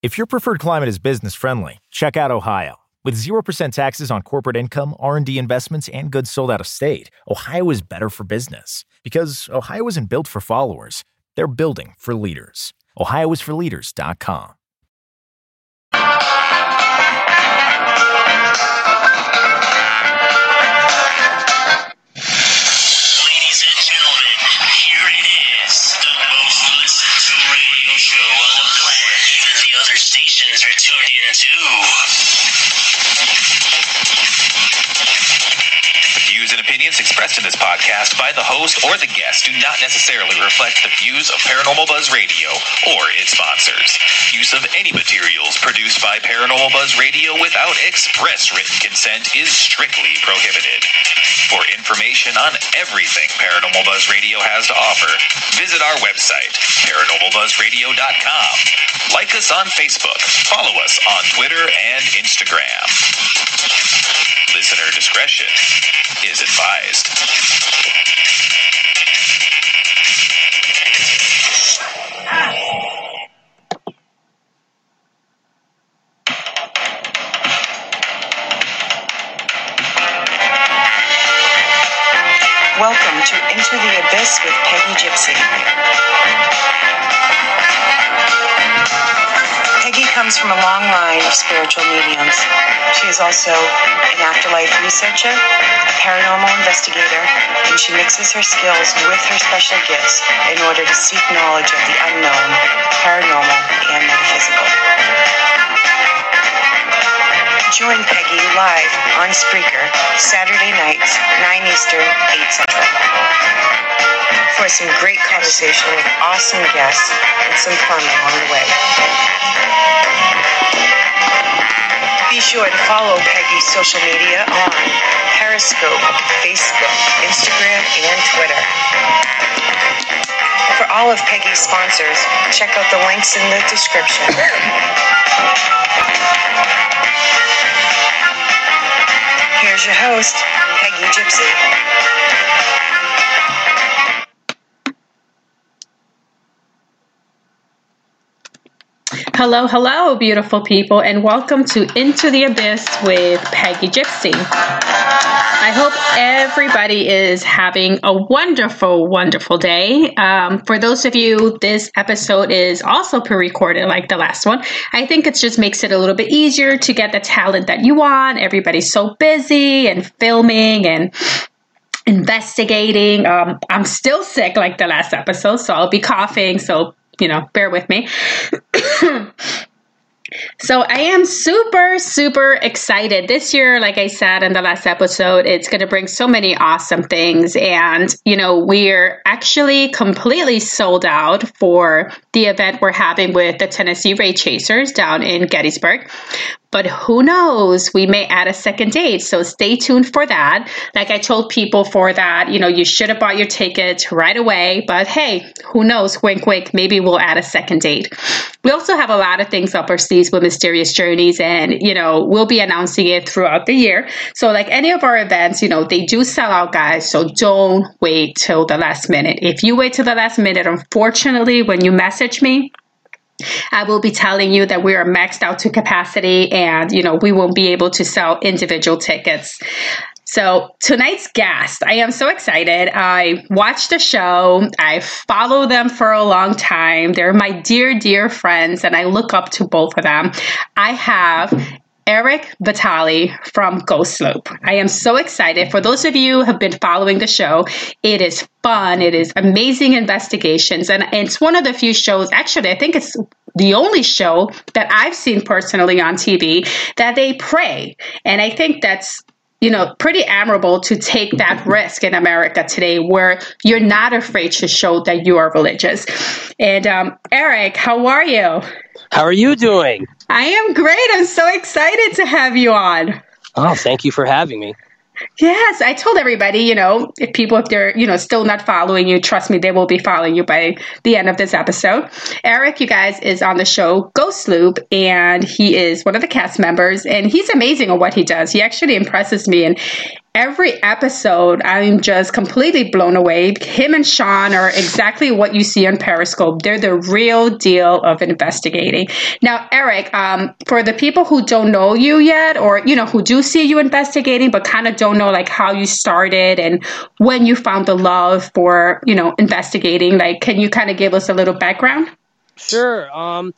If your preferred climate is business friendly, check out Ohio. With 0% taxes on corporate income, R&D investments, and goods sold out of state, Ohio is better for business. Because Ohio isn't built for followers, they're building for leaders. OhioIsForLeaders.com. expressed in this podcast by the host or the guest do not necessarily reflect the views of Paranormal Buzz Radio or its sponsors. Use of any materials produced by Paranormal Buzz Radio without express written consent is strictly prohibited. For information on everything Paranormal Buzz Radio has to offer, visit our website, paranormalbuzzradio.com. Like us on Facebook, follow us on Twitter and Instagram. Listener discretion is advised. Welcome to Into the Abyss with Peggy Gypsy. Peggy comes from a long line of spiritual mediums. She is also an afterlife researcher, a paranormal investigator, and she mixes her skills with her special gifts in order to seek knowledge of the unknown, paranormal, and metaphysical. Join Peggy live on Spreaker Saturday nights, 9 Eastern, 8 Central. For some great conversation with awesome guests and some fun along the way. Be sure to follow Peggy's social media on Periscope, Facebook, Instagram, and Twitter. For all of Peggy's sponsors, check out the links in the description. Here's your host, Peggy Gypsy. Hello, hello, beautiful people, and welcome to Into the Abyss with Peggy Gypsy. I hope everybody is having a wonderful, wonderful day. Um, for those of you, this episode is also pre recorded like the last one. I think it just makes it a little bit easier to get the talent that you want. Everybody's so busy and filming and investigating. Um, I'm still sick like the last episode, so I'll be coughing. So, you know, bear with me. So I am super, super excited. This year, like I said in the last episode, it's going to bring so many awesome things. And, you know, we're actually completely sold out for the event we're having with the Tennessee Wraith Chasers down in Gettysburg. But who knows? We may add a second date. So stay tuned for that. Like I told people for that, you know, you should have bought your tickets right away. But hey, who knows? Wink, wink. Maybe we'll add a second date. We also have a lot of things up our sleeves with Mysterious Journeys, and you know, we'll be announcing it throughout the year. So, like any of our events, you know, they do sell out, guys. So don't wait till the last minute. If you wait till the last minute, unfortunately, when you message me, I will be telling you that we are maxed out to capacity and, you know, we won't be able to sell individual tickets. So tonight's guest, I am so excited. I watched the show. I follow them for a long time. They're my dear, dear friends, and I look up to both of them. I have Eric Vitale from Ghost Loop. I am so excited. For those of you who have been following the show, it is fun. It is amazing investigations. And it's one of the few shows, actually, I think it's the only show that I've seen personally on TV that they pray. And I think that's you know, pretty admirable to take that risk in America today where you're not afraid to show that you are religious. And um, Eric, how are you? How are you doing? I am great. I'm so excited to have you on. Oh, thank you for having me. Yes, I told everybody, you know, if people, if they're, you know, still not following you, trust me, they will be following you by the end of this episode. Eric, you guys, is on the show Ghost Loop, and he is one of the cast members, and he's amazing at what he does. He actually impresses me in every episode, I'm just completely blown away. Him and Sean are exactly what you see on Periscope. They're the real deal of investigating. Now, Eric, um, for the people who don't know you yet, or you know who do see you investigating but kind of don't know like how you started and when you found the love for you know investigating, like can you kind of give us a little background? Sure. Um,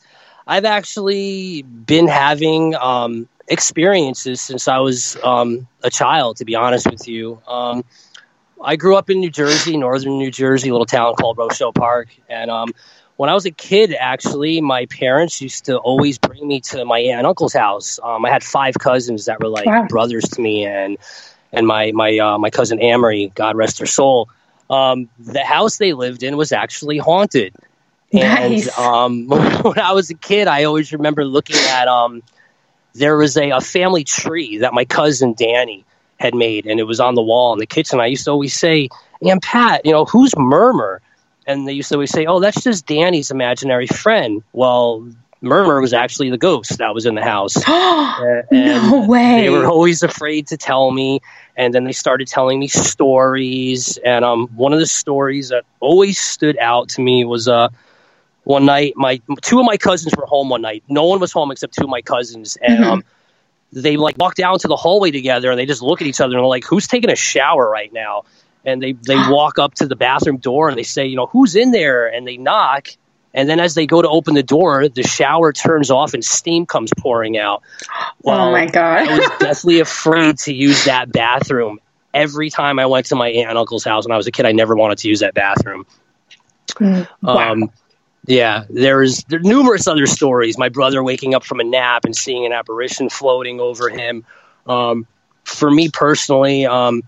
I've actually been having um, experiences since I was um, a child, to be honest with you. Um, I grew up in New Jersey, northern New Jersey, a little town called Rochelle Park. And um, when I was a kid, actually, my parents used to always bring me to my aunt and uncle's house. Um, I had five cousins that were like wow. brothers to me, and and my my uh, my cousin Amory, God rest her soul. Um, the house they lived in was actually haunted. Nice. And um, when I was a kid, I always remember looking at um, there was a, a family tree that my cousin Danny had made, and it was on the wall in the kitchen. I used to always say, "And Pat, you know who's Murmur?" And they used to always say, "Oh, that's just Danny's imaginary friend." Well, Murmur was actually the ghost that was in the house. no way! They were always afraid to tell me, and then they started telling me stories. And um, one of the stories that always stood out to me was uh one night my two of my cousins were home one night. No one was home except two of my cousins. And mm-hmm. um, they like walk down to the hallway together and they just look at each other and they're like who's taking a shower right now? And they they walk up to the bathroom door and they say you know who's in there? And they knock. And then as they go to open the door the shower turns off and steam comes pouring out. Well, oh my god i was deathly afraid to use that bathroom every time i went to my aunt and uncle's house when i was a kid. I never wanted to use that bathroom. Mm, wow. um, yeah, there's there are numerous other stories. My brother waking up from a nap and seeing an apparition floating over him. Um, for me personally, um,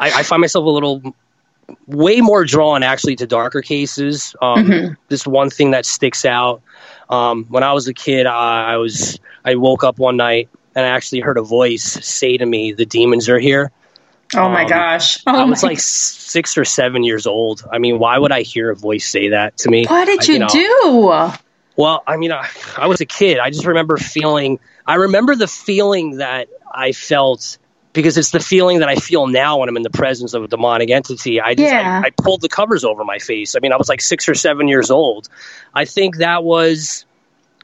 I, I, find myself a little way more drawn actually to darker cases. Um, mm-hmm. This one thing that sticks out. Um, when I was a kid, I, I was I woke up one night and I actually heard a voice say to me, "The demons are here." Oh my um, gosh! Oh I was like six or seven years old. I mean, why would I hear a voice say that to me? What did you, you know, do? Well, I mean, I, I was a kid. I just remember feeling. I remember the feeling that I felt because it's the feeling that I feel now when I'm in the presence of a demonic entity. I just yeah. I, I, pulled the covers over my face. I mean, I was like six or seven years old. I think that was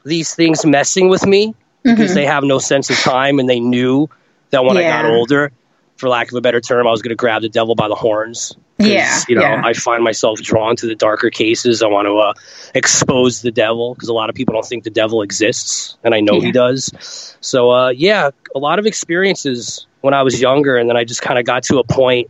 these things messing with me because mm-hmm. they have no sense of time and they knew that when yeah. I got older for lack of a better term, I was going to grab the devil by the horns. Yeah, you know, yeah. I find myself drawn to the darker cases. I want to uh, expose the devil because a lot of people don't think the devil exists, and I know yeah. he does. So, uh, yeah, a lot of experiences when I was younger, and then I just kind of got to a point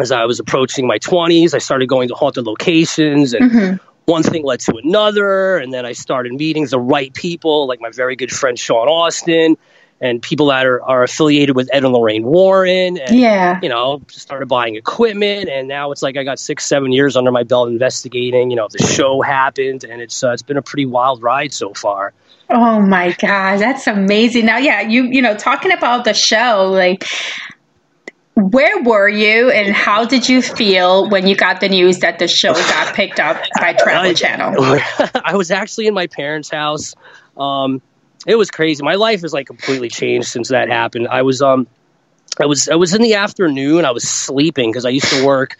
as I was approaching my twenties. I started going to haunted locations, and mm-hmm. one thing led to another, and then I started meeting the right people, like my very good friend Sean Austin and people that are, are affiliated with Ed and Lorraine Warren. And, yeah. You know, started buying equipment. And now it's like I got six, seven years under my belt investigating. You know, the show happened, and it's uh, it's been a pretty wild ride so far. Oh my God, that's amazing. Now, yeah, you you know, talking about the show, like where were you and how did you feel when you got the news that the show got picked up by Travel Channel? I was actually in my parents' house. Um, it was crazy. My life has like completely changed since that happened. I was um I was I was in the afternoon. I was sleeping because I used to work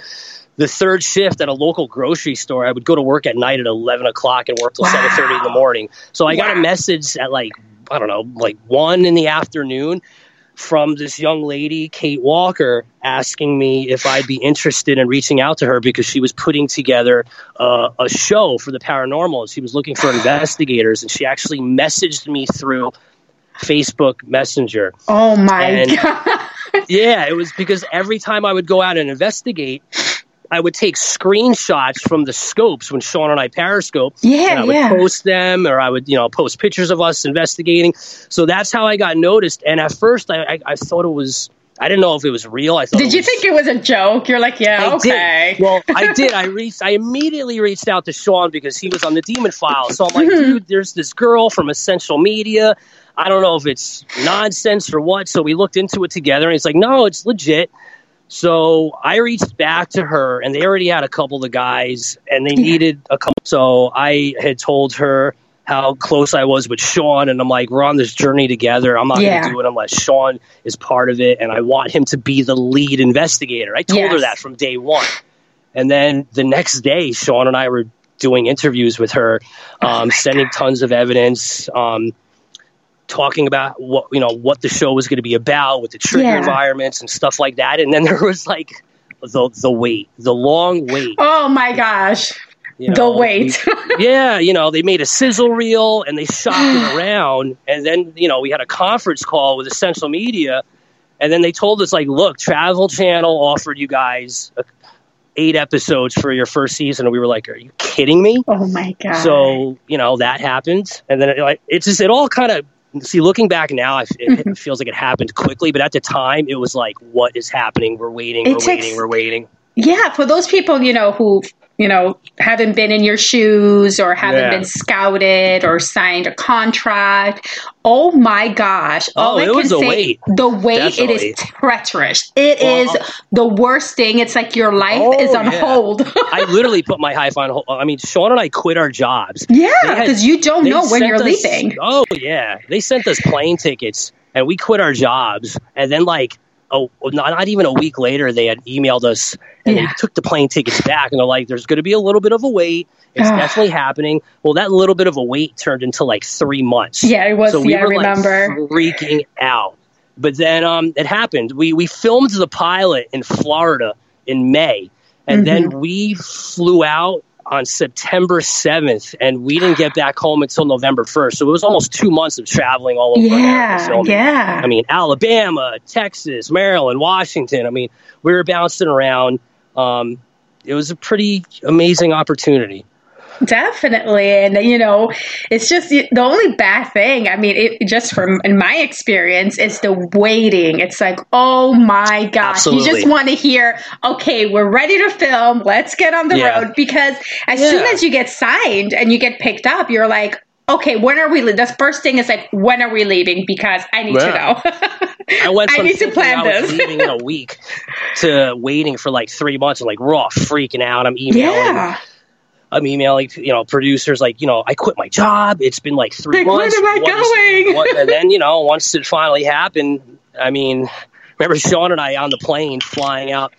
the third shift at a local grocery store. I would go to work at night at eleven o'clock and work till wow. seven thirty in the morning. So I wow. got a message at like I don't know, like one in the afternoon, from this young lady, Kate Walker, asking me if I'd be interested in reaching out to her because she was putting together uh, a show for the paranormal. She was looking for investigators, and she actually messaged me through Facebook Messenger. Oh my and, god! yeah, it was because every time I would go out and investigate, I would take screenshots from the scopes when Sean and I periscope. Yeah, and I would yeah. post them, or I would you know post pictures of us investigating. So that's how I got noticed. And at first, I, I, I thought it was. I didn't know if it was real. I thought. Did you was, think it was a joke? You're like, yeah, I okay. Did. Well, I did. I reached. I immediately reached out to Sean because he was on the Demon File. So I'm like, mm-hmm. dude, there's this girl from Essential Media. I don't know if it's nonsense or what. So we looked into it together, and he's like, no, it's legit. So I reached back to her, and they already had a couple of guys, and they needed a couple. So I had told her how close I was with Sean, and I'm like, we're on this journey together. I'm not Yeah. going to do it unless Sean is part of it, and I want him to be the lead investigator. I told her that from day one, and then the next day, Sean and I were doing interviews with her, um, sending tons of evidence. Um, talking about what you know what the show was going to be about with the trigger Yeah. environments and stuff like that and then there was like the the wait the long wait Oh my gosh. you The wait. yeah, you know, they made a sizzle reel and they shopped it around. And then, you know, we had a conference call with Essential Media. And then they told us, like, look, Travel Channel offered you guys uh, eight episodes for your first season. And we were like, are you kidding me? oh my god. So, you know, that happened. And then it, like, it's just, it all kind of, see, looking back now, it, it mm-hmm. feels like it happened quickly. But at the time, it was like, what is happening? We're waiting, It we're takes- waiting, we're waiting. yeah, for those people, you know, who you know haven't been in your shoes or haven't Yeah. been scouted or signed a contract. Oh my gosh! Oh, All Oh, I it can was a say, wait. the wait it is treacherous. It is Well, the worst thing. It's like your life Oh, is on yeah. hold. I literally put my life on hold. I mean, Sean and I quit our jobs. yeah, because you don't know when you're us- leaving. Oh yeah, they sent us plane tickets, and we quit our jobs. And then like, oh, not, not even a week later, they had emailed us and Yeah. they took the plane tickets back, and they're like, "There's going to be a little bit of a wait. It's definitely happening." Well, that little bit of a wait turned into like three months. Yeah, it was. So we yeah, I were like remember. freaking out. But then um, it happened. We we filmed the pilot in Florida in May, and then Mm-hmm. we flew out on September seventh, and we didn't get back home until November first. So it was almost two months of traveling all over. Yeah, filming. yeah. I mean, Alabama, Texas, Maryland, Washington. I mean, we were bouncing around. Um, it was a pretty amazing opportunity. Definitely. And, you know, it's just the only bad thing. I mean, it just from in my experience, is the waiting. It's like, oh my gosh. You just want to hear, okay, we're ready to film. Let's get on the Yeah. road. Because as Yeah. soon as you get signed and you get picked up, you're like, okay, when are we? le- The first thing is like, when are we leaving? Because I need Yeah. to know. I went I need to thinking plan I was this. leaving in a week to waiting for like three months. And like we're all freaking out. I'm emailing. yeah. I'm emailing, you know, producers like, you know, I quit my job. It's been like three Like, where months. am I What is- going? what- and then, you know, once it finally happened, I mean, remember Sean and I on the plane flying out.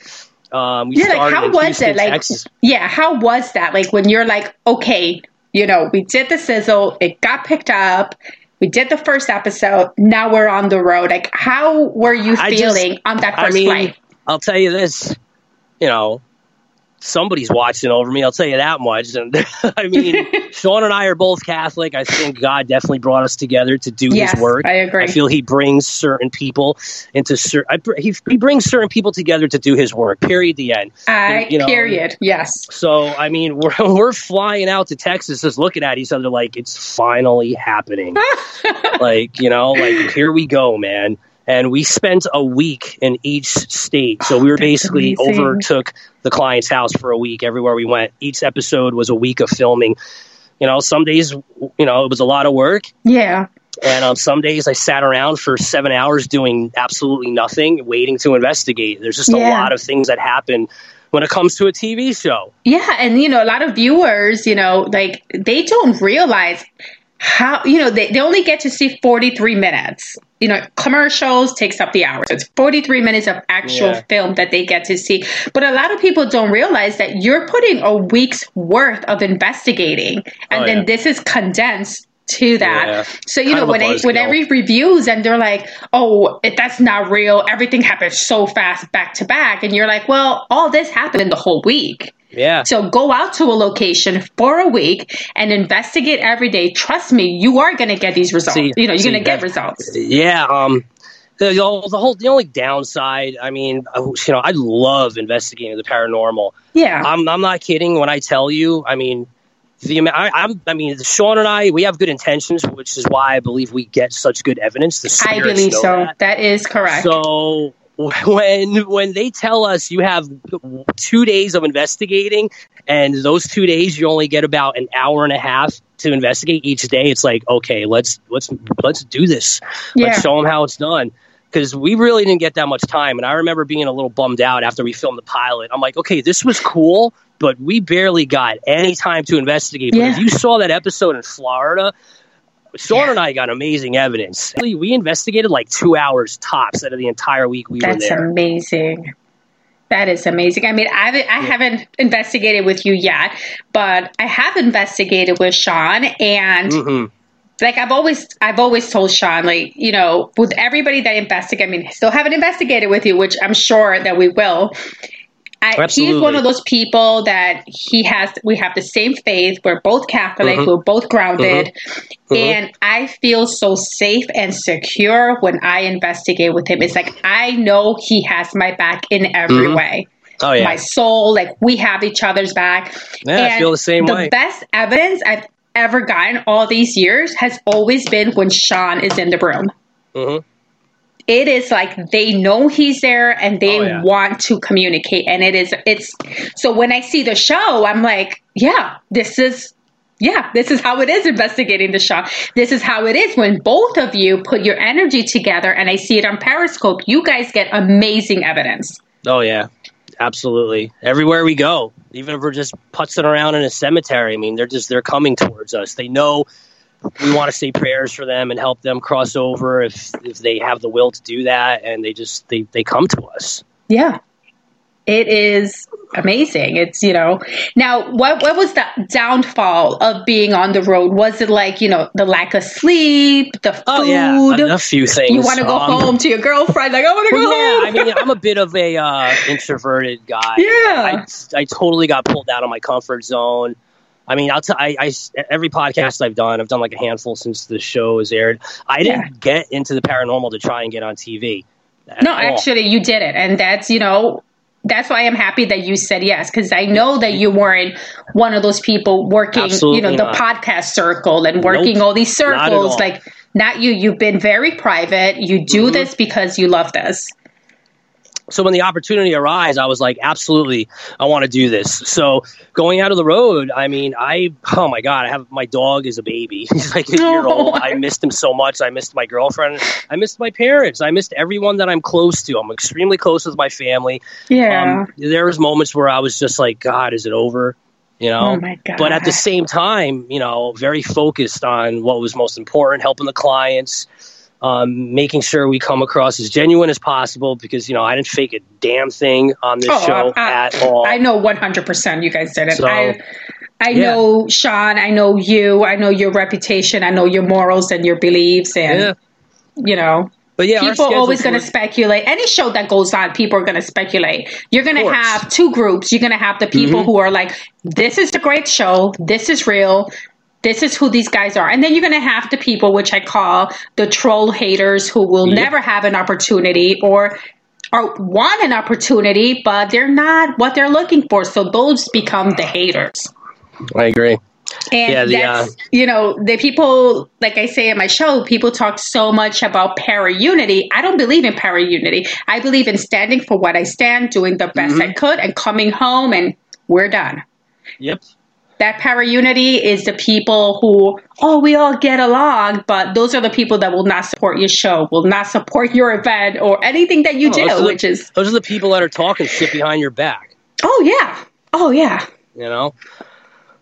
Um, we Yeah, like how in was Houston, it? Like, Texas. yeah, how was that? Like when you're like, okay, you know, we did the sizzle, it got picked up, we did the first episode, now we're on the road. Like, how were you I just- feeling on that I first mean, flight? I'll tell you this, you know, somebody's watching over me. I'll tell you that much. And I mean, Sean and I are both Catholic. I think God definitely brought us together to do Yes, His work. I agree. I feel He brings certain people into certain. He, he brings certain people together to do His work. Period. The end. I you know, period. Yes. So I mean, we're we're flying out to Texas, just looking at each other like it's finally happening. like you know, like here we go, man. And we spent a week in each state, so we were basically amazing. overtook the client's house for a week everywhere we went. Each episode was a week of filming. You know, some days, you know, it was a lot of work, Yeah. and um, some days I sat around for seven hours doing absolutely nothing, waiting to investigate. There's just a lot of things that happen when it comes to a TV show. Yeah, and you know, a lot of viewers, you know, like they don't realize how, you know, they, they only get to see 43 minutes. You know, commercials takes up the hours it's 43 minutes of actual Yeah. film that they get to see. But a lot of people don't realize that you're putting a week's worth of investigating and Oh, then yeah. this is condensed to that. Yeah. So, you Kind know, when I, when I read reviews and they're like, oh, it, that's not real. Everything happens so fast back to back. And you're like, well, all this happened in the whole week. Yeah. So go out to a location for a week and investigate every day. Trust me, you are going to get these results. See- you know, you're going to get results. Yeah, um, the, the whole- the whole the only downside. I mean, you know, I love investigating the paranormal. Yeah. I'm I'm not kidding when I tell you. I mean, the I, I'm I mean, Sean and I we have good intentions, which is why I believe we get such good evidence. The I believe so. that. that is correct. So when when they tell us you have two days of investigating, and those two days you only get about an hour and a half to investigate each day, it's like okay, let's let's let's do this. Yeah. Let's show them how it's done. because we really didn't get that much time. And I remember being a little bummed out after we filmed the pilot. I'm like, okay, this was cool, but we barely got any time to investigate. Yeah. If you saw that episode in Florida, Sean and I got amazing evidence. We investigated like two hours tops out of the entire week we That's were there. That's amazing. That is amazing. I mean, I haven't, I haven't investigated with you yet, but I have investigated with Sean, and hmm like I've always, I've always told Sean, like you know, with everybody that investigate, I mean, still haven't investigated with you, which I'm sure that we will. I, he's one of those people that he has. We have the same faith. We're both Catholic. Mhm. We're both grounded, Mhm. and I feel so safe and secure when I investigate with him. It's like I know he has my back in every way. Oh yeah, My soul, like we have each other's back. yeah. I feel the same the way. The best evidence I've ever gotten all these years has always been when Sean is in the room. It is like they know he's there and they Oh, yeah. want to communicate. And it is, it's so when I see the show, I'm like, yeah, this is, yeah, this is how it is investigating the show. This is how it is when both of you put your energy together. And I see it on Periscope. You guys get amazing evidence. Oh yeah, absolutely. Everywhere we go, even if we're just putzing around in a cemetery, I mean, they're just they're coming towards us. They know we want to say prayers for them and help them cross over if if they have the will to do that, and they just they they come to us. Yeah. It is amazing. It's, you know, now what what was the downfall of being on the road? Was it like, you know, the lack of sleep, the food? Oh yeah, a, few things. you want to go Um, home to your girlfriend, like, I want to go Well, yeah, home. I mean, I'm a bit of a uh, introverted guy. Yeah. I, I totally got pulled out of my comfort zone. I mean, I'll t- I, I every podcast I've done, I've done like a handful since the show has aired. I didn't Yeah. get into the paranormal to try and get on TV. no, all. actually, you did it. And that's, you know, that's why I'm happy that you said yes, because I know that you weren't one of those people working, Absolutely you know, the not. podcast circle and working Nope. all these Not circles. all. Like, not you. You've been very private. You do Mhm. this because you love this. So when the opportunity arose, I was like, absolutely, I want to do this. So going out of the road, I mean, I oh my god, I have my dog is a baby. He's like a year Oh. old. I missed him so much. I missed my girlfriend. I missed my parents. I missed everyone that I'm close to. I'm extremely close with my family. Yeah. Um, there was moments where I was just like, God, is it over? You know. oh my god. But at the same time, you know, very focused on what was most important, helping the clients, um, making sure we come across as genuine as possible because, you know, I didn't fake a damn thing on this Oh, show I- at all. I know 100% you guys did it. So, I I yeah. know Sean, I know you, I know your reputation, I know your morals and your beliefs and Yeah. you know, But yeah, people are always going to speculate. Any show that goes on, people are going to speculate. You're going to have two groups. You're going to have the people Mhm. who are like, this is the great show. This is real. This is who these guys are. And then you're going to have the people, which I call the troll haters, who will Yep. never have an opportunity or or want an opportunity, but they're not what they're looking for. So those become the haters. I agree. And Yeah, the, that's, you know, the people, like I say in my show, people talk so much about para unity. I don't believe in para unity. I believe in standing for what I stand, doing the best Mm-hmm. I could, and coming home, and we're done. Yep. That para unity is the people who, oh, we all get along, but those are the people that will not support your show, will not support your event or anything that you Oh, do, those are the- which is, Those are the people that are talking shit behind your back, oh, yeah. Oh, yeah. you know?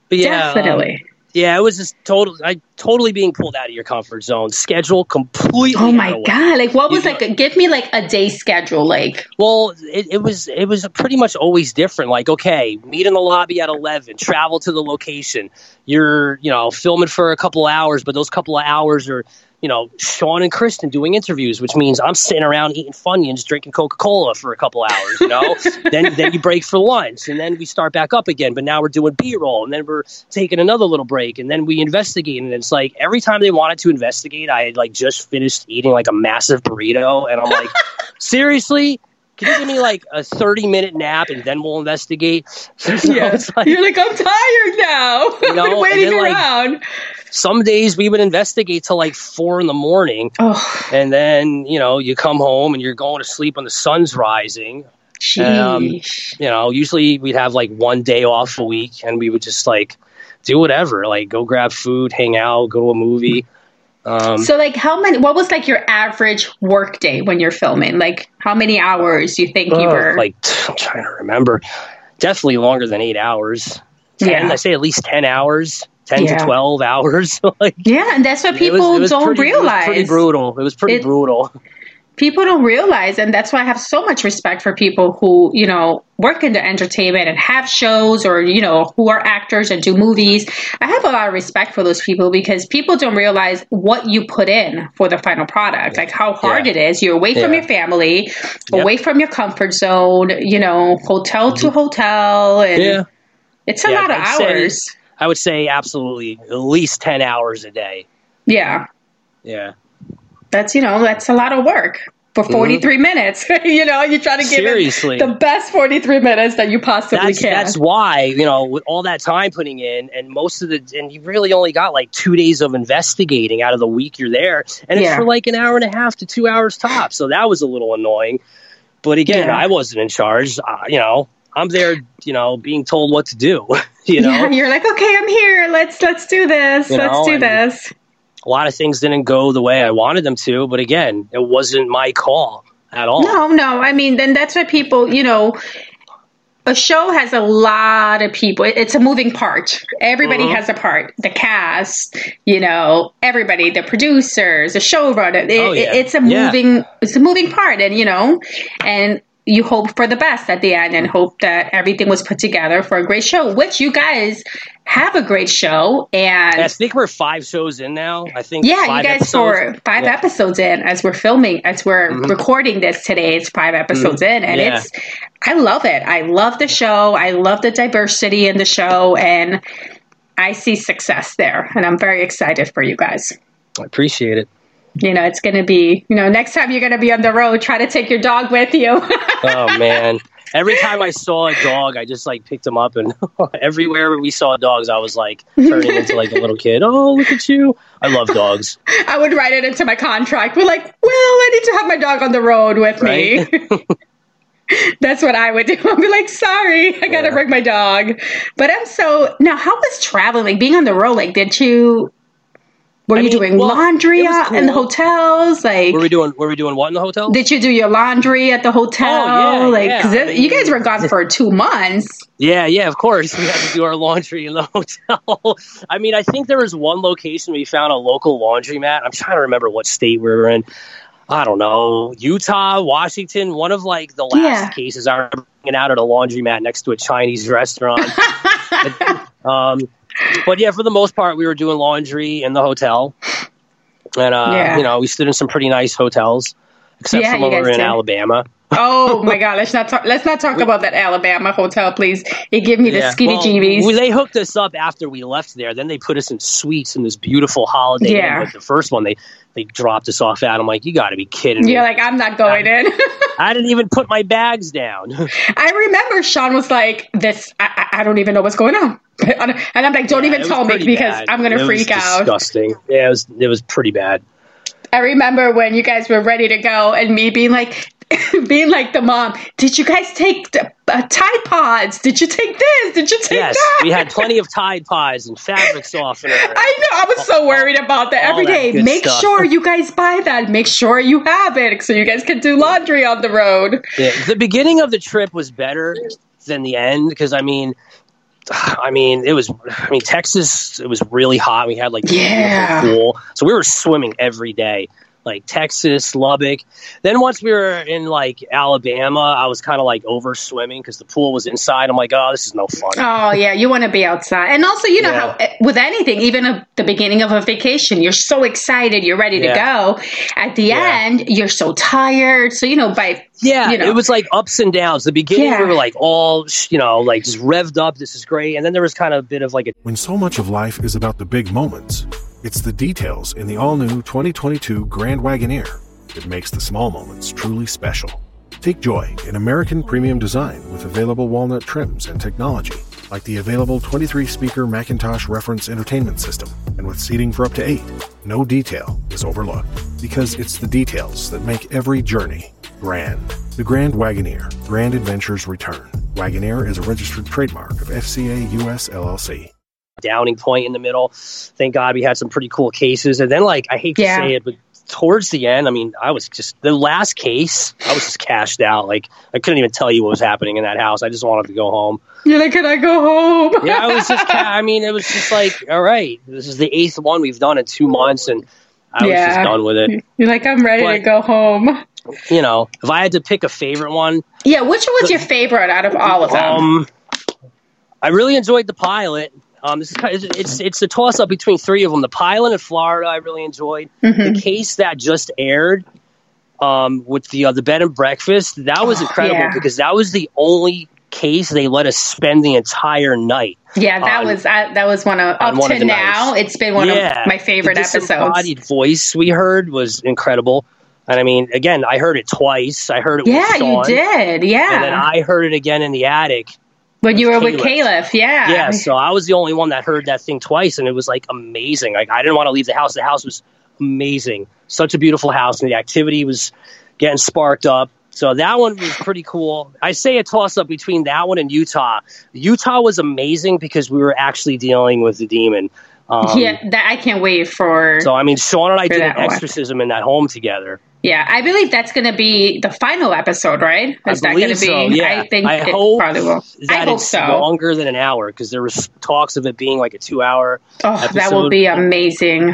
But yeah, um, Definitely. Yeah, it was just total. I totally being pulled out of your comfort zone. Schedule completely. Oh my god! Like, what was You like? Give me like a day schedule. Like, Well, it, it was it was pretty much always different. Like, okay, meet in the lobby at eleven, travel to the location. You're you know filming for a couple hours, but those couple of hours are you know Sean and Kristen doing interviews, which means I'm sitting around eating Funyuns, drinking Coca Cola for a couple hours. You know, then then you break for lunch, and then we start back up again. But now we're doing B roll, and then we're taking another little break, and then we investigate. And it's like every time they wanted to investigate, I had like just finished eating like a massive burrito, and I'm like, seriously. Can you give me like a 30 minute nap and then we'll investigate? So it's like, you're like, I'm tired now. You know, I've been waiting then, like, around. some days we would investigate till like four in the morning. oh, And then, you know, you come home and you're going to sleep when the sun's rising. Um. You know, usually we'd have like one day off a week and we would just like do whatever, like go grab food, hang out, go to a movie. Um, So like how many what was like your average work day when you're filming? Like how many hours you think you oh, were like I'm trying to remember. Definitely longer than eight hours. 10, Yeah. I say at least ten hours, ten Yeah. to twelve hours. like Yeah, and that's what it was- people it was don't pretty, realize. It was pretty brutal. It was pretty It- brutal. People don't realize and that's why i have so much respect for people who you know work in the entertainment and have shows or you know who are actors and do movies i have a lot of respect for those people because people don't realize what you put in for the final product like how hard Yeah. it is you're away from your family Yep. Mm-hmm. away from your comfort zone you know hotel to hotel and Yeah. it's a Yeah, lot of I'd say- hours I would say absolutely at least ten hours a day. yeah Yeah. That's you know that's a lot of work for 43 minutes you know you try to give Mm-hmm. Seriously. it the best 43 minutes that you possibly That's can that's why you know with all that time putting in and most of the and you really only got like two days of investigating out of the week you're there and it's for like an hour and a half to two hours top. So that was a little annoying. But again, Yeah. I wasn't in charge. Uh, you know, I'm there. You know, being told what to do. you know, yeah, you're like okay i'm here let's let's do this You let's know, do this a lot of things didn't go the way I wanted them to. But again, it wasn't my call at all. no no i mean then that's what people you know a show has a lot of people it's a moving part everybody Mhm. has a part the cast you know everybody the producers the showrunner it, Oh, yeah. it- it's a Yeah. moving it's a moving part and you know and you hope for the best at the end and hope that everything was put together for a great show which you guys have a great show and I think we're five shows in now. I think Yeah, you guys episodes. for five Yeah. episodes in as we're filming, as we're Mhm. recording this today. It's five episodes in, and Yeah. it's I love it. I love the show. I love the diversity in the show, and I see success there, and I'm very excited for you guys. I appreciate it. You know, it's going to be you know next time you're going to be on the road, try to take your dog with you. Oh man. Every time I saw a dog, I just like picked him up, and everywhere we saw dogs, I was like turning into like a little kid. Oh, look at you! I love dogs. I would write it into my contract. We're like, well, I need to have my dog on the road with me. That's what I would do. I'd be like, sorry, I gotta Yeah. bring my dog. But I'm so now. How was traveling? Like being on the road? Like, did you? Were I you mean, doing well, laundry out in the hotels? Like, Were we doing? Were we doing what in the hotel? did you do your laundry at the hotel? Oh, yeah, like, yeah. it- I mean- you guys were gone for two months. Yeah, yeah, of course. We had to do our laundry in the hotel. I mean, I think there was one location we found a local laundromat. I'm trying to remember what state we were in. I don't know, Utah, Washington. One of like the last Yeah. cases I remember hanging out at a laundromat next to a Chinese restaurant. um, but yeah, for the most part, we were doing laundry in the hotel, and uh, Yeah. you know, we stood in some pretty nice hotels, except Yeah, you of them were in did. Alabama. oh my god, let's not talk. Let's not talk about that Alabama hotel, please. It gave me the Yeah. skinny Well, jeebies. well, they hooked us up after we left there. Then they put us in suites in this beautiful Holiday Yeah. Inn. The first one, they they dropped us off at. I'm like, you got to be kidding me! You're like, I'm not going in. I didn't even put my bags down. I remember Sean was like, "This, I, I I don't even know what's going on," and I'm like, "Don't Yeah, even tell me because bad. I'm gonna It freak out." Disgusting. Yeah, it was it was pretty bad. I remember when you guys were ready to go, and me being like, being like the mom. Did you guys take the uh, Tide Pods? Did you take this? Did you take Yes, that? we had plenty of Tide Pods and fabric softener. I know. I was so worried about that every that day. Make stuff. sure you guys buy that. Make sure you have it so you guys can do laundry on the road. Yeah, the beginning of the trip was better than the end because I mean, I mean it was. I mean Texas, it was really hot. We had like Yeah. pool, so we were swimming every day. Like Texas, Lubbock. Then once we were in like Alabama, I was kind of like over swimming because the pool was inside. I'm like, oh, this is no fun. Oh yeah, you want to be outside, and also you know Yeah. how with anything, even at the beginning of a vacation, you're so excited, you're ready to go. At the Yeah. end, you're so tired. So you know, by Yeah, you know. it was like ups and downs. The beginning, Yeah. we were like all, you know, like just revved up. This is great, and then there was kind of a bit of like a When so much of life is about the big moments, it's the details in the all new 2022 Grand Wagoneer that makes the small moments truly special. Take joy in American premium design with available walnut trims and technology, like the available 23 speaker McIntosh reference entertainment system. And with seating for up to eight, no detail is overlooked because it's the details that make every journey grand. The Grand Wagoneer, Grand Adventures Return. Wagoneer is a registered trademark of FCA US LLC. Downing point in the middle. Thank God we had some pretty cool cases. And then, like, I hate to Yeah. say it, but towards the end, I mean, I was just the last case. I was just cashed out. Like, I couldn't even tell you what was happening in that house. I just wanted to go home. You're like, can I go home? Yeah, I was just. Ca- I mean, it was just like, all right, this is the eighth one we've done in two months, and I was just done with it. You're like, I'm ready to go home. You know, if I had to pick a favorite one, Yeah, which was your favorite out of all of them? Um, I really enjoyed the pilot. Um, this is kind of, it's it's a toss up between three of them. The pilot in Florida, I really enjoyed. Mhm. The case that just aired, um, with the uh, the bed and breakfast, that was Oh, incredible yeah. because that was the only case they let us spend the entire night. yeah, that on- was uh, that was one of up one to of now. nights. It's been one Yeah. of my favorite the episodes. voice we heard was incredible. And I mean, again, I heard it twice. I heard it Yeah, you did. Yeah, and then I heard it again in the attic. When you were with Caliph. Caliph. Yeah, yeah so i was the only one that heard that thing twice and it was like amazing like i didn't want to leave the house the house was amazing such a beautiful house and the activity was getting sparked up so that one was pretty cool i say a toss up between that one and utah utah was amazing because we were actually dealing with the demon um, yeah. That I can't wait for. so i mean sean and i did an that one. exorcism in that home together yeah, I believe that's going to be the final episode, right? I that going to be? so, yeah. I think I it hope probably will. that I hope so. longer than an hour because there was talks of it being like a two hour Oh, that will be amazing.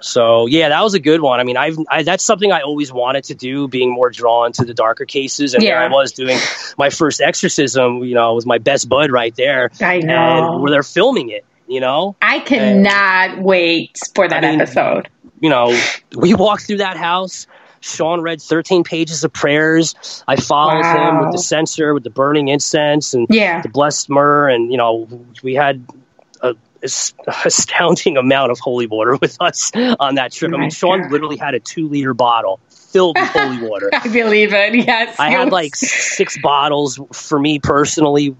So yeah, that was a good one. I mean, I've I, that's something I always wanted to do, being more drawn to the darker cases. And there Yeah. I was doing my first exorcism. You know, it was my best bud right there, I and know. where they're filming it. You know, I cannot wait for that I mean, episode. you know, we walked through that house. Sean read 13 pages of prayers. I followed him with the censer, with the burning incense, and Yeah. the blessed myrrh. And you know, we had a as- astounding amount of holy water with us on that trip. I mean, Sean God. literally had a two liter bottle filled with holy water. I believe it. Yes, I had like six bottles for me personally.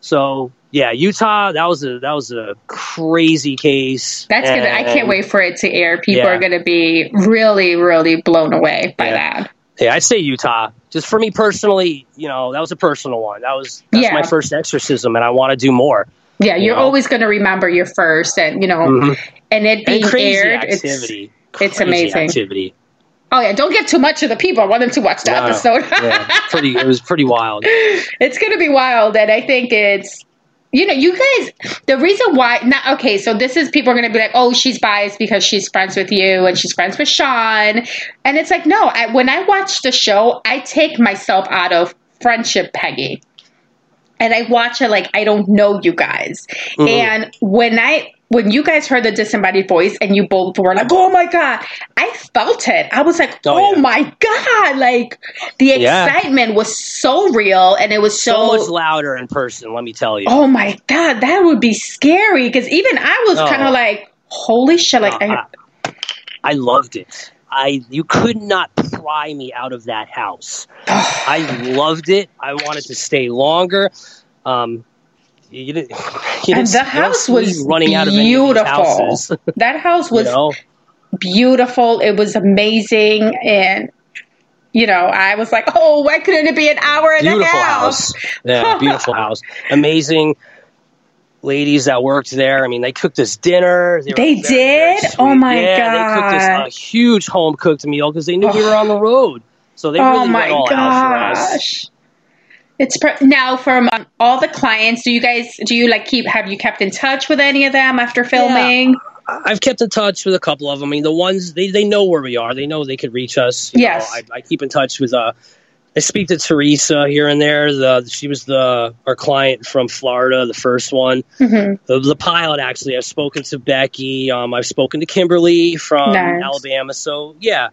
So yeah, Utah. That was a that was a crazy case. That's gonna. I can't wait for it to air. People Yeah. are gonna be really, really blown away by Yeah. that. Yeah, I'd say Utah. Just for me personally, you know, that was a personal one. That was that's Yeah. my first exorcism, and I want to do more. Yeah, you're know? always gonna remember your first, and you know, Mhm. and it being And aired. It's activity. it's Crazy amazing. activity. oh yeah, don't give too much to the people. I want them to watch the No, episode. yeah, pretty. It was pretty wild. it's gonna be wild, and I think it's. You know, you guys, the reason why, not, okay, so this is people are going to be like, oh, she's biased because she's friends with you and she's friends with Sean. And it's like, no, I, when I watch the show, I take myself out of friendship, Peggy. And I watch it like I don't know you guys. Mhm. And when I, when you guys heard the disembodied voice and you both were like, oh my God, I felt it. I was like, Oh, oh, yeah. my God. Like the Yeah. excitement was so real and it was So so, much louder in person. Let me tell you. Oh my god, that would be scary because even I was kind of like, holy shit! Like, I, I loved it. I you could not pry me out of that house. I loved it. I wanted to stay longer. Um, you didn't. You and the house was running out of any of beautiful. that house you was know, beautiful. It was amazing, and you know, I was like, oh, why couldn't it be an hour and a beautiful half? house. Yeah, beautiful house. Amazing ladies that worked there. I mean, they cooked us dinner. They very did? Oh my yeah, They cooked us a huge home cooked meal because they knew we were on the road. So they oh really my went all out for us. It's per- now from um, all the clients. Do you guys do you like keep? Have you kept in touch with any of them after filming? I've kept in touch with a couple of them. I mean, the ones they, they know where we are. They know they could reach us. You Yes. know, I, I keep in touch with. Uh, I speak to Teresa here and there. The she was the our client from Florida, the first one. hmm The, the pilot actually. I've spoken to Becky. Um, I've spoken to Kimberly from Nice. Alabama. So yeah,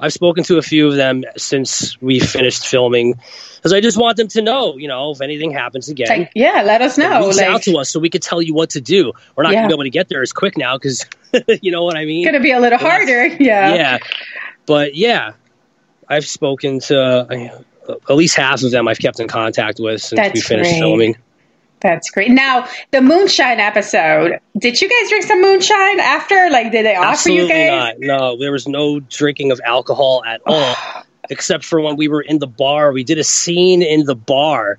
I've spoken to a few of them since we finished filming, because I just want them to know, you know, if anything happens again. Like, yeah, let us know. Reach Like, out to us so we could tell you what to do. We're not Yeah. gonna be able to get there as quick now because you know what I mean. it's gonna be a little harder. Yeah. yeah, but yeah, I've spoken to uh, at least half of them. I've kept in contact with since That's we finished great. filming. That's great. Now, the moonshine episode. Did you guys drink some moonshine after? Like, did they offer Absolutely you guys? not. No, there was no drinking of alcohol at all, except for when we were in the bar. We did a scene in the bar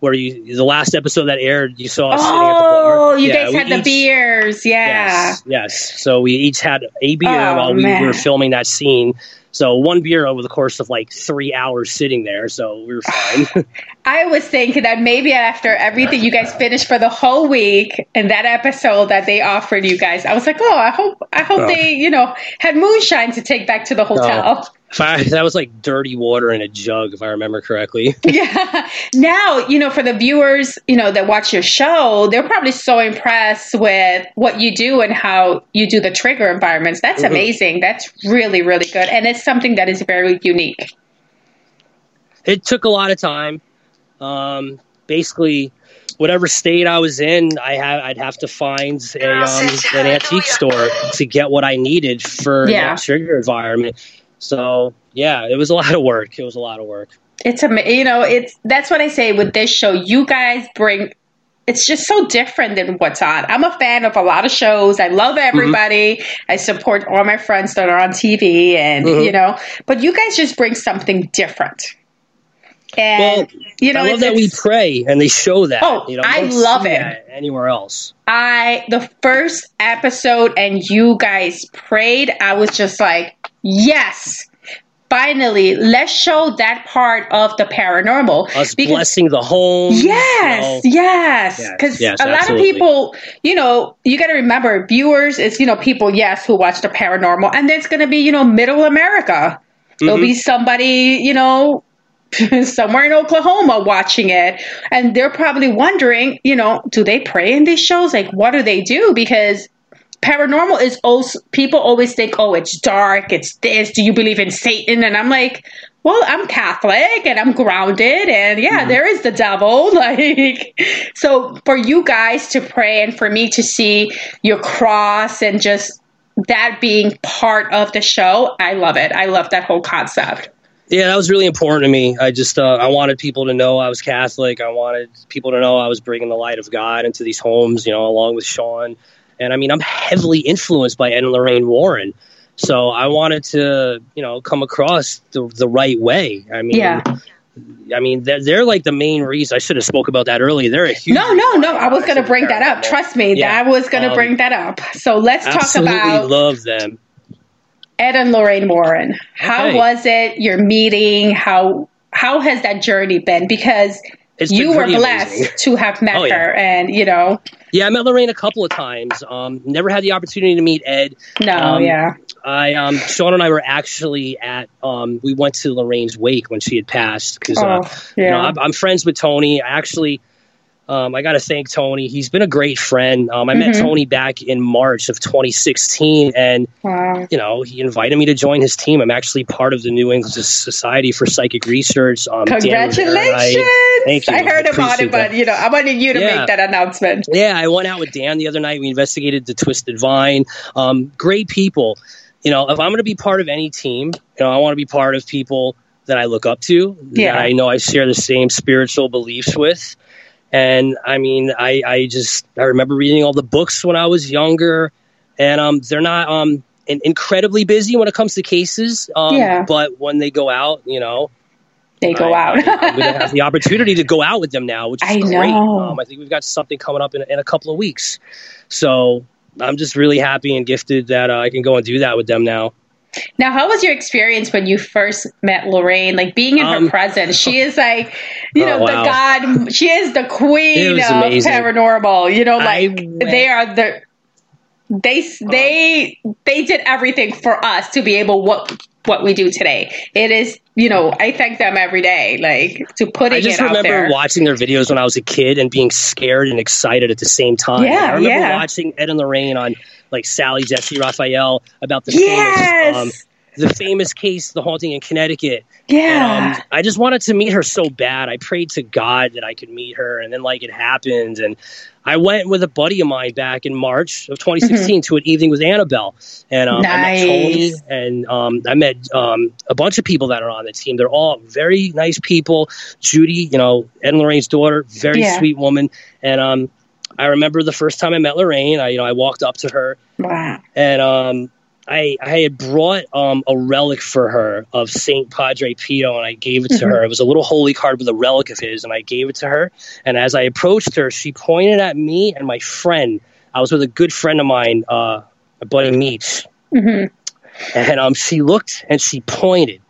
where you the last episode that aired, you saw us sitting at the bar. Oh, you Yeah, guys had the each- beers. Yeah. Yes, yes. So we each had a beer Oh, while we man. were filming that scene. So one beer over the course of like three hours sitting there. So we were fine. I was thinking that maybe after everything you guys finished for the whole week and that episode that they offered you guys, I was like, oh, I hope, I hope Oh. they, you know, had moonshine to take back to the oh. hotel. If I- that was like dirty water in a jug, if I remember correctly. Yeah. Now, you know, for the viewers, you know, that watch your show, they're probably so impressed with what you do and how you do the trigger environments. That's Mm-hmm. amazing. That's really, really good. And it's something that is very unique. it took a lot of time. Um, basically, whatever state I was in, I had I'd have to find a um, an antique store to get what I needed for Yeah. that trigger environment. So yeah, it was a lot of work. It was a lot of work. It's a, you know, it's that's what I say with this show. You guys bring it's just so different than what's on. I'm a fan of a lot of shows. I love everybody. I support all my friends that are on TV and Mhm. you know, but you guys just bring something different. And Well, you know, I love it's, that we pray and they show that. Oh, you know, I love it. anywhere else. I the first episode and you guys prayed, I was just like, yes. Finally, let's show that part of the paranormal. Us Because- blessing the home. Yes, you know. yes. Yes, Because yes, a lot of people, you know, you got to remember, viewers is, you know, people, yes, who watch the paranormal. And there's going to be, you know, middle America. There'll be mm-hmm. somebody, you know, somewhere in Oklahoma watching it. And they're probably wondering, you know, do they pray in these shows? Like, what do they do? Because paranormal is also, people always think, oh, it's dark, it's this. Do you believe in Satan? And I'm like, well, I'm Catholic and I'm grounded, and yeah, mm-hmm. there is the devil. Like, so for you guys to pray and for me to see your cross and just that being part of the show, I love it. I love that whole concept. Yeah, that was really important to me. I just uh, I wanted people to know I was Catholic. I wanted people to know I was bringing the light of God into these homes, you know, along with Sean. And I mean, I'm heavily influenced by Ed and Lorraine Warren. So I wanted to, you know, come across the, the right way. I mean, Yeah. I mean, they're, they're like the main reason. I should have spoke about that earlier. They're a huge. No, no, no. I was going to bring that up. Trust me, Yeah. I was going to Um, bring that up. So let's talk Absolutely about love them. Ed and Lorraine Warren. How Okay. was it? Your meeting? How how has that journey been? Because It's you were blessed amazing. to have met Oh, yeah. her, and you know, Yeah, I met Lorraine a couple of times. Um, never had the opportunity to meet Ed. no, Um, yeah, I um, Sean and I were actually at um, we went to Lorraine's wake when she had passed because oh, uh, yeah. you know I'm, I'm friends with Tony. I actually um, I got to thank Tony. He's been a great friend. Um, I met Mhm. Tony back in March of 2016, and wow. you know he invited me to join his team. I'm actually part of the New England Society for Psychic Research. Um, Dan Rivera and Congratulations! I- Thank you. I heard I about it, but that. you know, I wanted you to Yeah. make that announcement. Yeah, I went out with Dan the other night. We investigated the Twisted Vine. Um, great people. You know, if I'm going to be part of any team, you know, I want to be part of people that I look up to, Yeah. that I know I share the same spiritual beliefs with. And I mean, I, I just I remember reading all the books when I was younger, and um, they're not um in- incredibly busy when it comes to cases. Um, Yeah. But when they go out, you know, They go I- out. I, am going to have the opportunity to go out with them now, which is I great. know. Um, I think we've got something coming up in, in a couple of weeks. So I'm just really happy and gifted that uh, I can go and do that with them now. Now, how was your experience when you first met Lorraine? Like being in her Um, presence, she is like, you Oh, know, the god. She is the queen of amazing. paranormal. You know, like they are the. They they they did everything for us to be able what what we do today. It is you know I thank them every day like to putting I just it out remember there. watching their videos when I was a kid and being scared and excited at the same time. Yeah, I remember yeah. watching Ed and Lorraine on like Sally, Jessy, Raphael about the Yes. famous um, the famous case, the haunting in Connecticut. yeah. And, um, I just wanted to meet her so bad. I prayed to God that I could meet her, and then like it happened. And I went with a buddy of mine back in March of 2016 to an evening with Annabelle, and um, I met Tony, and um, I met um, a bunch of people that are on the team. They're all very nice people. Judy, you know, Ed and Lorraine's daughter, very Yeah. sweet woman, and um, I remember the first time I met Lorraine. I you know I walked up to her wow. and um, I, I had brought um, a relic for her of Saint Padre Pio, and I gave it to her. It was a little holy card with a relic of his, and I gave it to her. And as I approached her, she pointed at me and my friend. I was with a good friend of mine, uh, my buddy Meach, Mhm. and um, she looked and she pointed,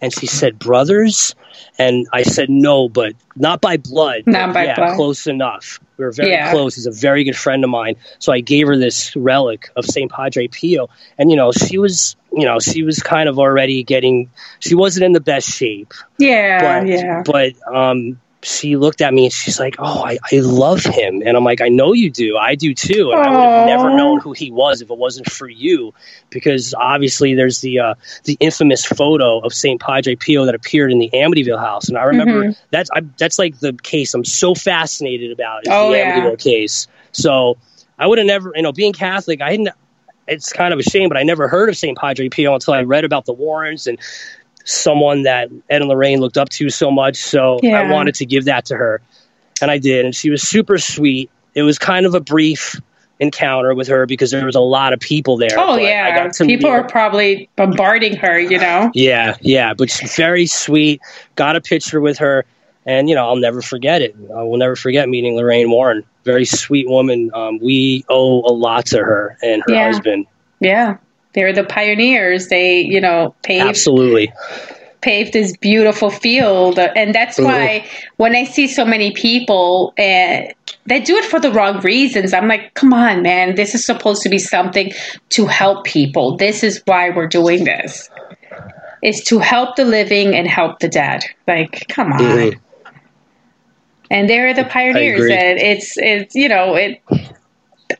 and she said, "Brothers," and I said, "No, but not by blood. Not by yeah, blood. close enough." We were very Yeah. close. He's a very good friend of mine. So I gave her this relic of Saint Padre Pio, and you know, she was, you know, she was kind of already getting. She wasn't in the best shape, Yeah, but yeah. but um, she looked at me and she's like, "Oh, I, I love him," and I'm like, "I know you do. I do too." And I would have never known who he was if it wasn't for you, because obviously there's the uh, the infamous photo of Saint Padre Pio that appeared in the Amityville house, and I remember Mhm. that's I, that's like the case I'm so fascinated about is Oh, the yeah. Amityville case. So I would have never, you know, being Catholic, I didn't. It's kind of a shame, but I never heard of Saint Padre Pio until I read about the Warrens and someone that Ed and Lorraine looked up to so much. So I wanted to give that to her, and I did. And she was super sweet. It was kind of a brief encounter with her because there was a lot of people there. Oh yeah, got to people are probably bombarding her. You know. Yeah, yeah, but she's very sweet. Got a picture with her, and you know I'll never forget it. I will never forget meeting Lorraine Warren. Very sweet woman. Um, we owe a lot to her and her Yeah. husband. Yeah, they're the pioneers. They, you know, paved Absolutely. paved this beautiful field, and that's Mhm. why when I see so many people uh, that do it for the wrong reasons, I'm like, come on, man, this is supposed to be something to help people. This is why we're doing this. Is to help the living and help the dead. Like, come on. Mhm. and they're the pioneers and it's it's you know it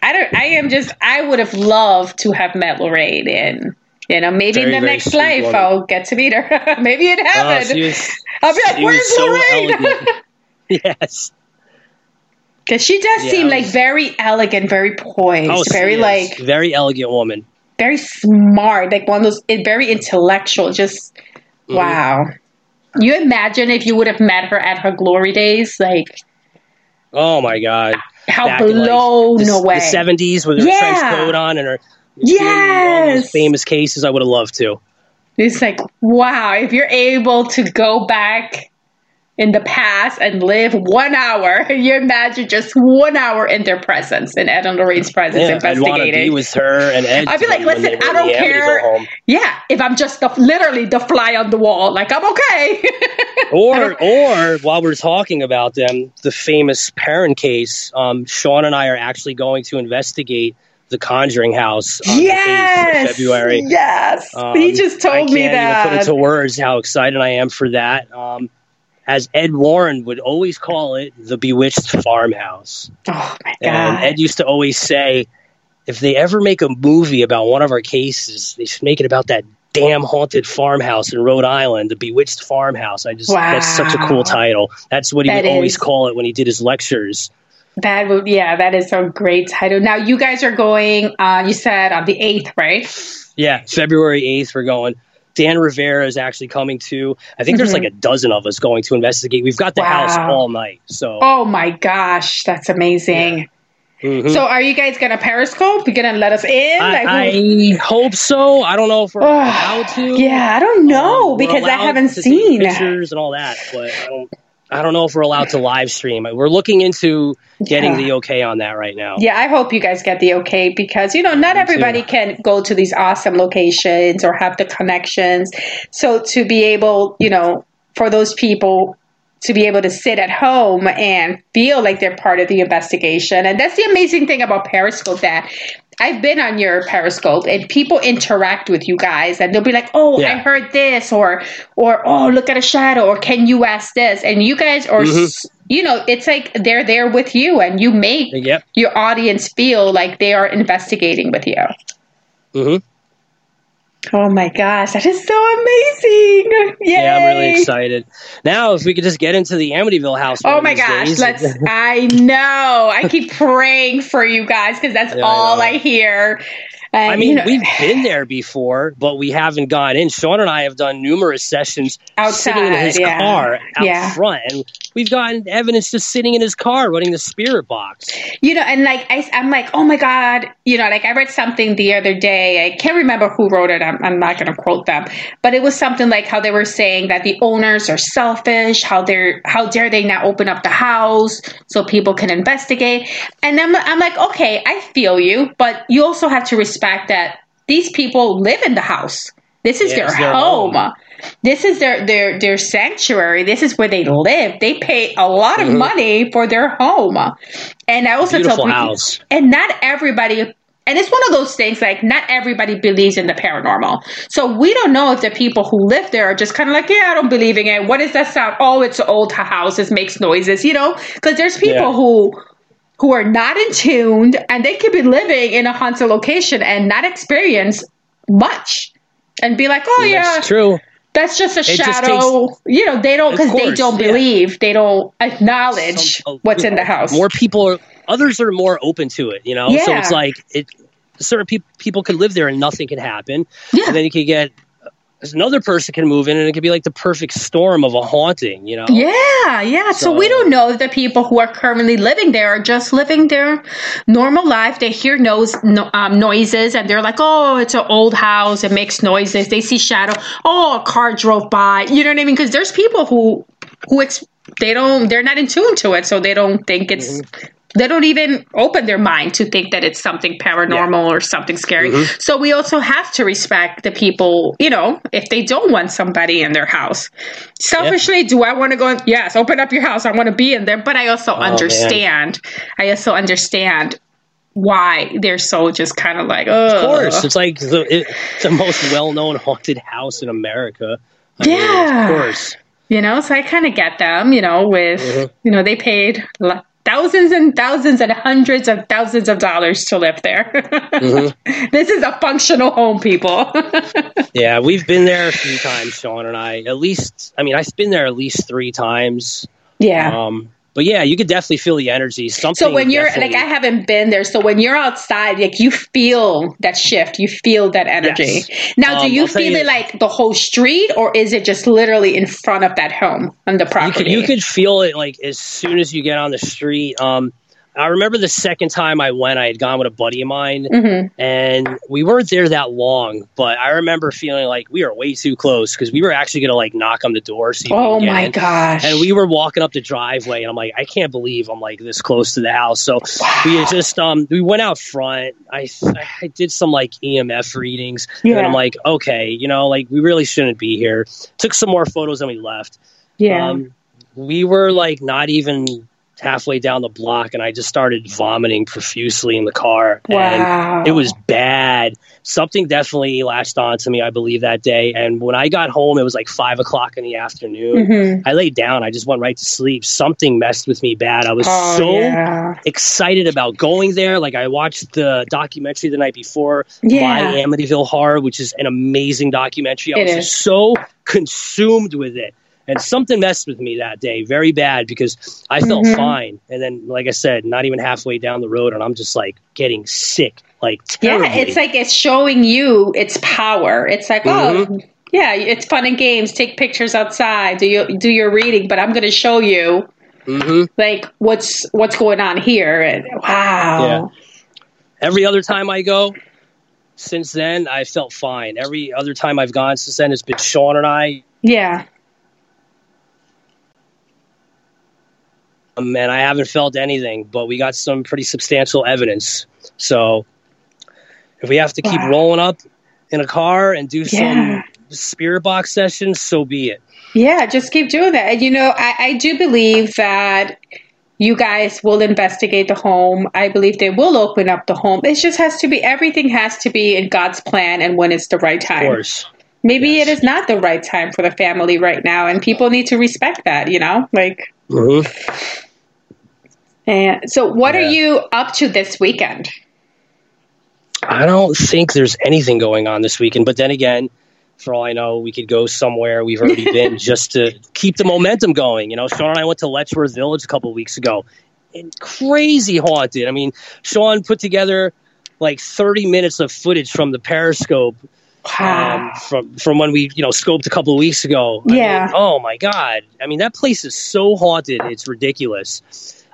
i don't i am just i would have loved to have met lorraine and you know maybe Very, in the next life woman. i'll get to meet her maybe in Oh, heaven she was, i'll be like where's lorraine yes. because she does Yeah, seem I like very elegant very poised Oh, very is. like very elegant woman. very smart like one of those eh, very intellectual just Mm-hmm. wow you imagine if you would have met her at her glory days like Oh my god. how Back in, like, the, away The seventies with her Yeah. trench coat on and her doing all those Yes. famous cases. I would have loved to. It's like, wow, if you're able to go back in the past and live one hour, you imagine just one hour in their presence, in Ed and Lorraine's presence, Yeah, I'd want to be investigating. with her and Ed. I'd be like, listen, I don't care. Yeah, if I'm just the, literally the fly on the wall, like I'm okay. Or, or while we're talking about them, the famous Perron case, um, Sean and I are actually going to investigate the Conjuring House on the 8th yes, February. Yes, Um, he just told I me that. Even put into words how excited I am for that. Um, as Ed Warren would always call it, the bewitched farmhouse. oh my And god! Ed used to always say, if they ever make a movie about one of our cases, they should make it about that damn haunted farmhouse in Rhode Island, the bewitched farmhouse. I just that's such a cool title. That's what he That would always is. call it when he did his lectures. That would, yeah, that is a great title. Now you guys are going. Uh, you said on the eighth, right? Yeah, February eighth, we're going. Dan Rivera is actually coming to. I think there's Mhm. like a dozen of us going to investigate. We've got the Wow. house all night. So, Oh my gosh, that's amazing. Mhm. So, are you guys gonna Periscope? You gonna let us in? Like, I, I hope so. I don't know if we're allowed to. yeah, I don't know Um, because I haven't seen. pictures and all that, but I don't. I don't know if we're allowed to live stream. We're looking into getting Yeah. the okay on that right now. Yeah, I hope you guys get the okay because you know not Me everybody too. can go to these awesome locations or have the connections. So to be able, you know, for those people to be able to sit at home and feel like they're part of the investigation. And that's the amazing thing about Periscope that I've been on your Periscope and people interact with you guys and they'll be like, "Oh, I heard this," or "or oh, look at a shadow," or "Can you ask this?" And you guys are, Mhm. s you know, it's like they're there with you and you make Yep. your audience feel like they are investigating with you. hmm Oh my gosh, that is so amazing! Yay. Yeah, I'm really excited. Now, if we could just get into the Amityville house. Oh my gosh, days. let's. I know. I keep praying for you guys because that's Yeah, all know. I, hear. I mean, you know, we've been there before, but we haven't gone in. Sean and I have done numerous sessions sitting in his yeah. car out Yeah. front, and we've gotten evidence just sitting in his car running the spirit box. you know, and like I, I'm like, oh my god, you know, like I read something the other day. I can't remember who wrote it. I'm, I'm not going to quote them, but it was something like how they were saying that the owners are selfish. How they're how dare they not open up the house so people can investigate? And I'm I'm like, okay, I feel you, but you also have to respect that these people live in the house. This is Yeah, their, their home. home. This is their their their sanctuary. This is where they live. They pay a lot of Mhm. money for their home. And I also Beautiful tell people, house. and not everybody and it's one of those things like not everybody believes in the paranormal. So we don't know if the people who live there are just kind of like, yeah, I don't believe in it. What is that sound? Oh, it's old house. It makes noises, you know? Because there's people Yeah. who who are not in tuned and they could be living in a haunted location and not experience much and be like, oh yeah, That's true. that's just a just shadow. you know, they don't because they don't yeah. believe, they don't acknowledge Some- what's in the house. More people are, others are more open to it, you know? So it's like, it, certain people people could live there and nothing could happen. Yeah. And then you could get, another person can move in and it could be like the perfect storm of a haunting, you know? Yeah, yeah. So, So- we don't know if the people who are currently living there are just living their normal life. They hear nose, no, um, noises and they're like, oh, it's an old house. It makes noises. They see shadow. Oh, a car drove by. You know what I mean? Because there's people who, who ex- they don't, they're not in tune to it. So they don't think it's, they don't even open their mind to think that it's something paranormal or something scary. So we also have to respect the people, you know, if they don't want somebody in their house. Selfishly, do I want to go? Yes, open up your house. I want to be in there. But I also man. understand. I also understand why they're so just kind of like, oh, Of course. It's like the, it, the most well known haunted house in America. I mean, Yeah. of course. you know. So I kind of get them, you know, with Mhm. you know they paid. Thousands and thousands and hundreds of thousands of dollars to live there. Mm-hmm. this is a functional home, people. Yeah, we've been there a few times, Sean and I. At least, I mean, I've been there at least three times. yeah. Um, but yeah, you could definitely feel the energy. Something. So when you're definitely- like, I haven't been there. So when you're outside, like you feel that shift, you feel that energy. Yes. Now, do Um, you I'll feel you- it like the whole street, or is it just literally in front of that home on the you property? could, you could feel it like as soon as you get on the street. Um, I remember the second time I went, I had gone with a buddy of mine, hmm and we weren't there that long. But I remember feeling like we were way too close because we were actually going to like knock on the door. See Oh my gosh! And we were walking up the driveway, and I'm like, I can't believe I'm like this close to the house. So we had just um we went out front. I I did some like EMF readings, and. I'm like, okay, you know, like we really shouldn't be here. Took some more photos, and we left. yeah. Um, we were like not even halfway down the block, and I just started vomiting profusely in the car. wow. And it was bad. Something definitely latched on to me, I believe, that day. And when I got home, it was like five o'clock in the afternoon. Mhm. I laid down. I just went right to sleep. Something messed with me bad. I was Oh, so yeah. excited about going there. Like I watched the documentary the night before, Yeah. My Amityville Horror, which is an amazing documentary. I It was so consumed with it. And something messed with me that day very bad because I felt Mhm. fine. And then, like I said, not even halfway down the road, and I'm just like getting sick, like terribly. Yeah, it's like it's showing you its power. It's like, oh, Mm-hmm. yeah, it's fun and games. Take pictures outside. Do you do your reading? But I'm going to show you hmm like what's what's going on here. And wow, Every other time I go, since then, I felt fine. Every other time I've gone since then, it's been Sean and I. yeah, Um, and I haven't felt anything, but we got some pretty substantial evidence. So if we have to keep Wow. rolling up in a car and do Yeah. some spirit box sessions, so be it. yeah. Just keep doing that. And you know, I, I do believe that you guys will investigate the home. I believe they will open up the home. It just has to be everything has to be in God's plan and when it's the right time. Of course. Maybe Yes. it is not the right time for the family right now, and people need to respect that. You know, like. Mhm. And so, what are you up to this weekend? I don't think there's anything going on this weekend, but then again, for all I know, we could go somewhere we've already been just to keep the momentum going. You know, Sean and I went to Letchworth Village a couple of weeks ago, and crazy haunted. I mean, Sean put together like 30 minutes of footage from the Periscope um, from from when we you know scoped a couple of weeks ago. I Yeah. mean, oh my god! I mean that place is so haunted. It's ridiculous.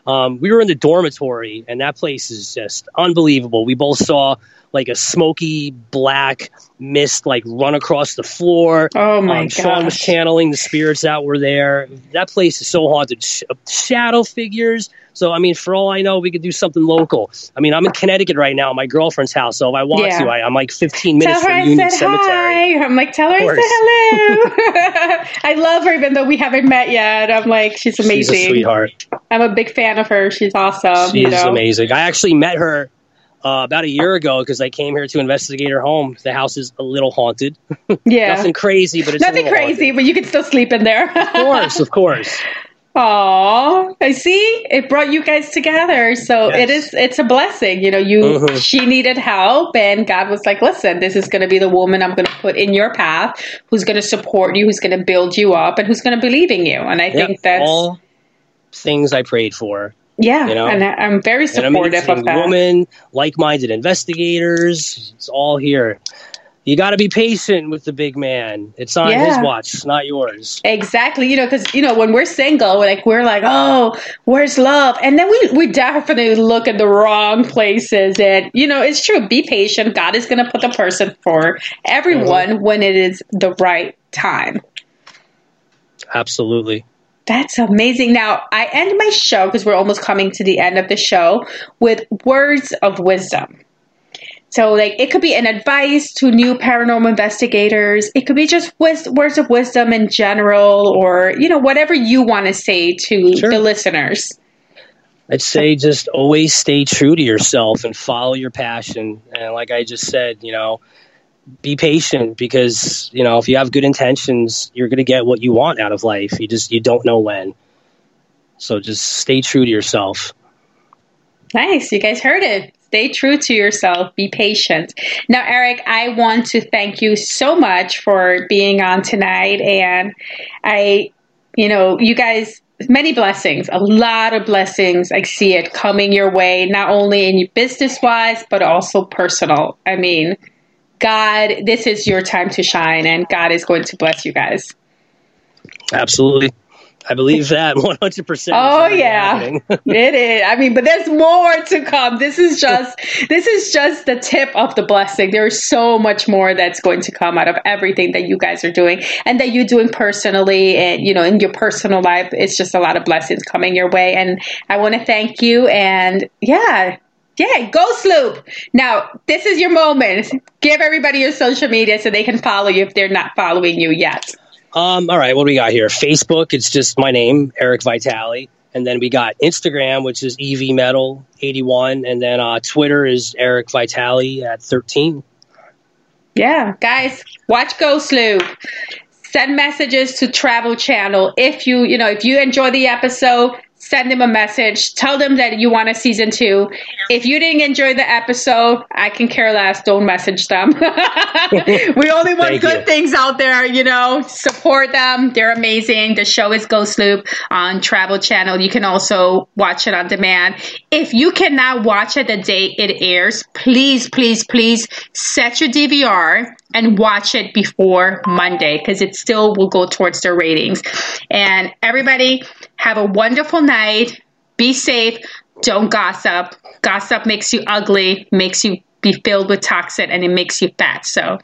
Um, we were in the dormitory, and that place is just unbelievable. We both saw like a smoky black mist like run across the floor. Oh my um, Sean was channeling the spirits that were there. That place is so haunted. Sh- shadow figures. So I mean, for all I know, we could do something local. I mean, I'm in Connecticut right now, at my girlfriend's house. So if I want Yeah. to, I, I'm like 15 minutes from I Union Cemetery. Hi. I'm like, tell her I said hello. I love her, even though we haven't met yet. I'm like, she's She's amazing. a sweetheart. I'm a big fan of her. She's awesome. She's you know? amazing. I actually met her uh, about a year ago because I came here to investigate her home. The house is a little haunted. Yeah. Nothing crazy, but it's a Nothing crazy, but you can still sleep in there. Of course, of course. Aw, I see. It brought you guys together, so Yes. it is. It's a blessing, you know. You, Mhm. she needed help, and God was like, "Listen, this is going to be the woman I'm going to put in your path, who's going to support you, who's going to build you up, and who's going to believe in you." And I Yeah, think that's all things I prayed for. Yeah, you know, and I'm very supportive of that. woman, like-minded investigators. It's all here. You got to be patient with the big man. It's on his watch, not yours. Exactly, you know, because you know when we're single, we're like we're like, oh, where's love? And then we we definitely look at the wrong places. And you know, it's true. Be patient. God is going to put the person for mm-hmm. everyone when it is the right time. Absolutely. That's amazing. Now I end my show because we're almost coming to the end of the show with words of wisdom. So, like, it could be an advice to new paranormal investigators. It could be just wis- words of wisdom in general, or you know, whatever you want to say to Sure. the listeners. I'd say just always stay true to yourself and follow your passion. And like I just said, you know, be patient because, you know, if you have good intentions, you're going to get what you want out of life. You just, you don't know when. So just stay true to yourself. Nice, you guys heard it. Stay true to yourself. Be patient. Now, Eric, I want to thank you so much for being on tonight, and I, you know, you guys many blessings, a lot of blessings. I see it coming your way, not only in your business wise, but also personal. I mean, God, this is your time to shine, and God is going to bless you guys. Absolutely. I believe that 100%. Oh yeah, it is. I mean, but there's more to come. This is just this is just the tip of the blessing. There is so much more that's going to come out of everything that you guys are doing and that you're doing personally, and you know, in your personal life. It's just a lot of blessings coming your way, and I want to thank you. And yeah. Yeah, Ghost Loop. Now, this is your moment. Give everybody your social media so they can follow you if they're not following you yet. Um, all right, what do we got here? Facebook, it's just my name, Eric Vitale. And then we got Instagram, which is EV Metal 81. And then uh, Twitter is Eric Vitale at 13. Yeah, guys, watch Ghost Loop. Send messages to Travel Channel. If you, you know, if you enjoy the episode, send them a message. Tell them that you want a season two. If you didn't enjoy the episode, I can care less. Don't message them. we only want good you. things out there, you know. Support them. They're amazing. The show is Ghost Loop on Travel Channel. You can also watch it on demand. If you cannot watch it the day it airs, please, please, please set your DVR and watch it before Monday because it still will go towards their ratings. And everybody, have a wonderful night. Be safe. Don't gossip. Gossip makes you ugly, makes you be filled with toxin, and it makes you fat. So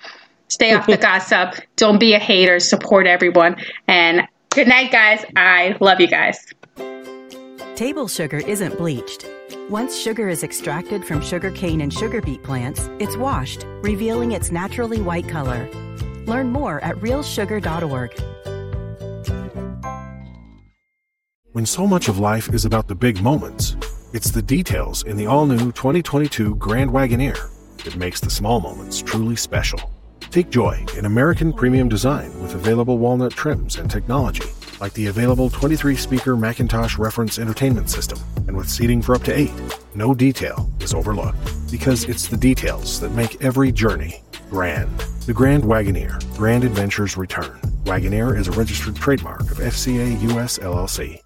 stay off the gossip. Don't be a hater. Support everyone. And good night, guys. I love you guys. Table sugar isn't bleached. Once sugar is extracted from sugarcane and sugar beet plants, it's washed, revealing its naturally white color. Learn more at realsugar.org. When so much of life is about the big moments, it's the details in the all new 2022 Grand Wagoneer that makes the small moments truly special. Take joy in American premium design with available walnut trims and technology, like the available 23 speaker McIntosh reference entertainment system. And with seating for up to eight, no detail is overlooked because it's the details that make every journey grand. The Grand Wagoneer, Grand Adventures Return. Wagoneer is a registered trademark of FCA US LLC.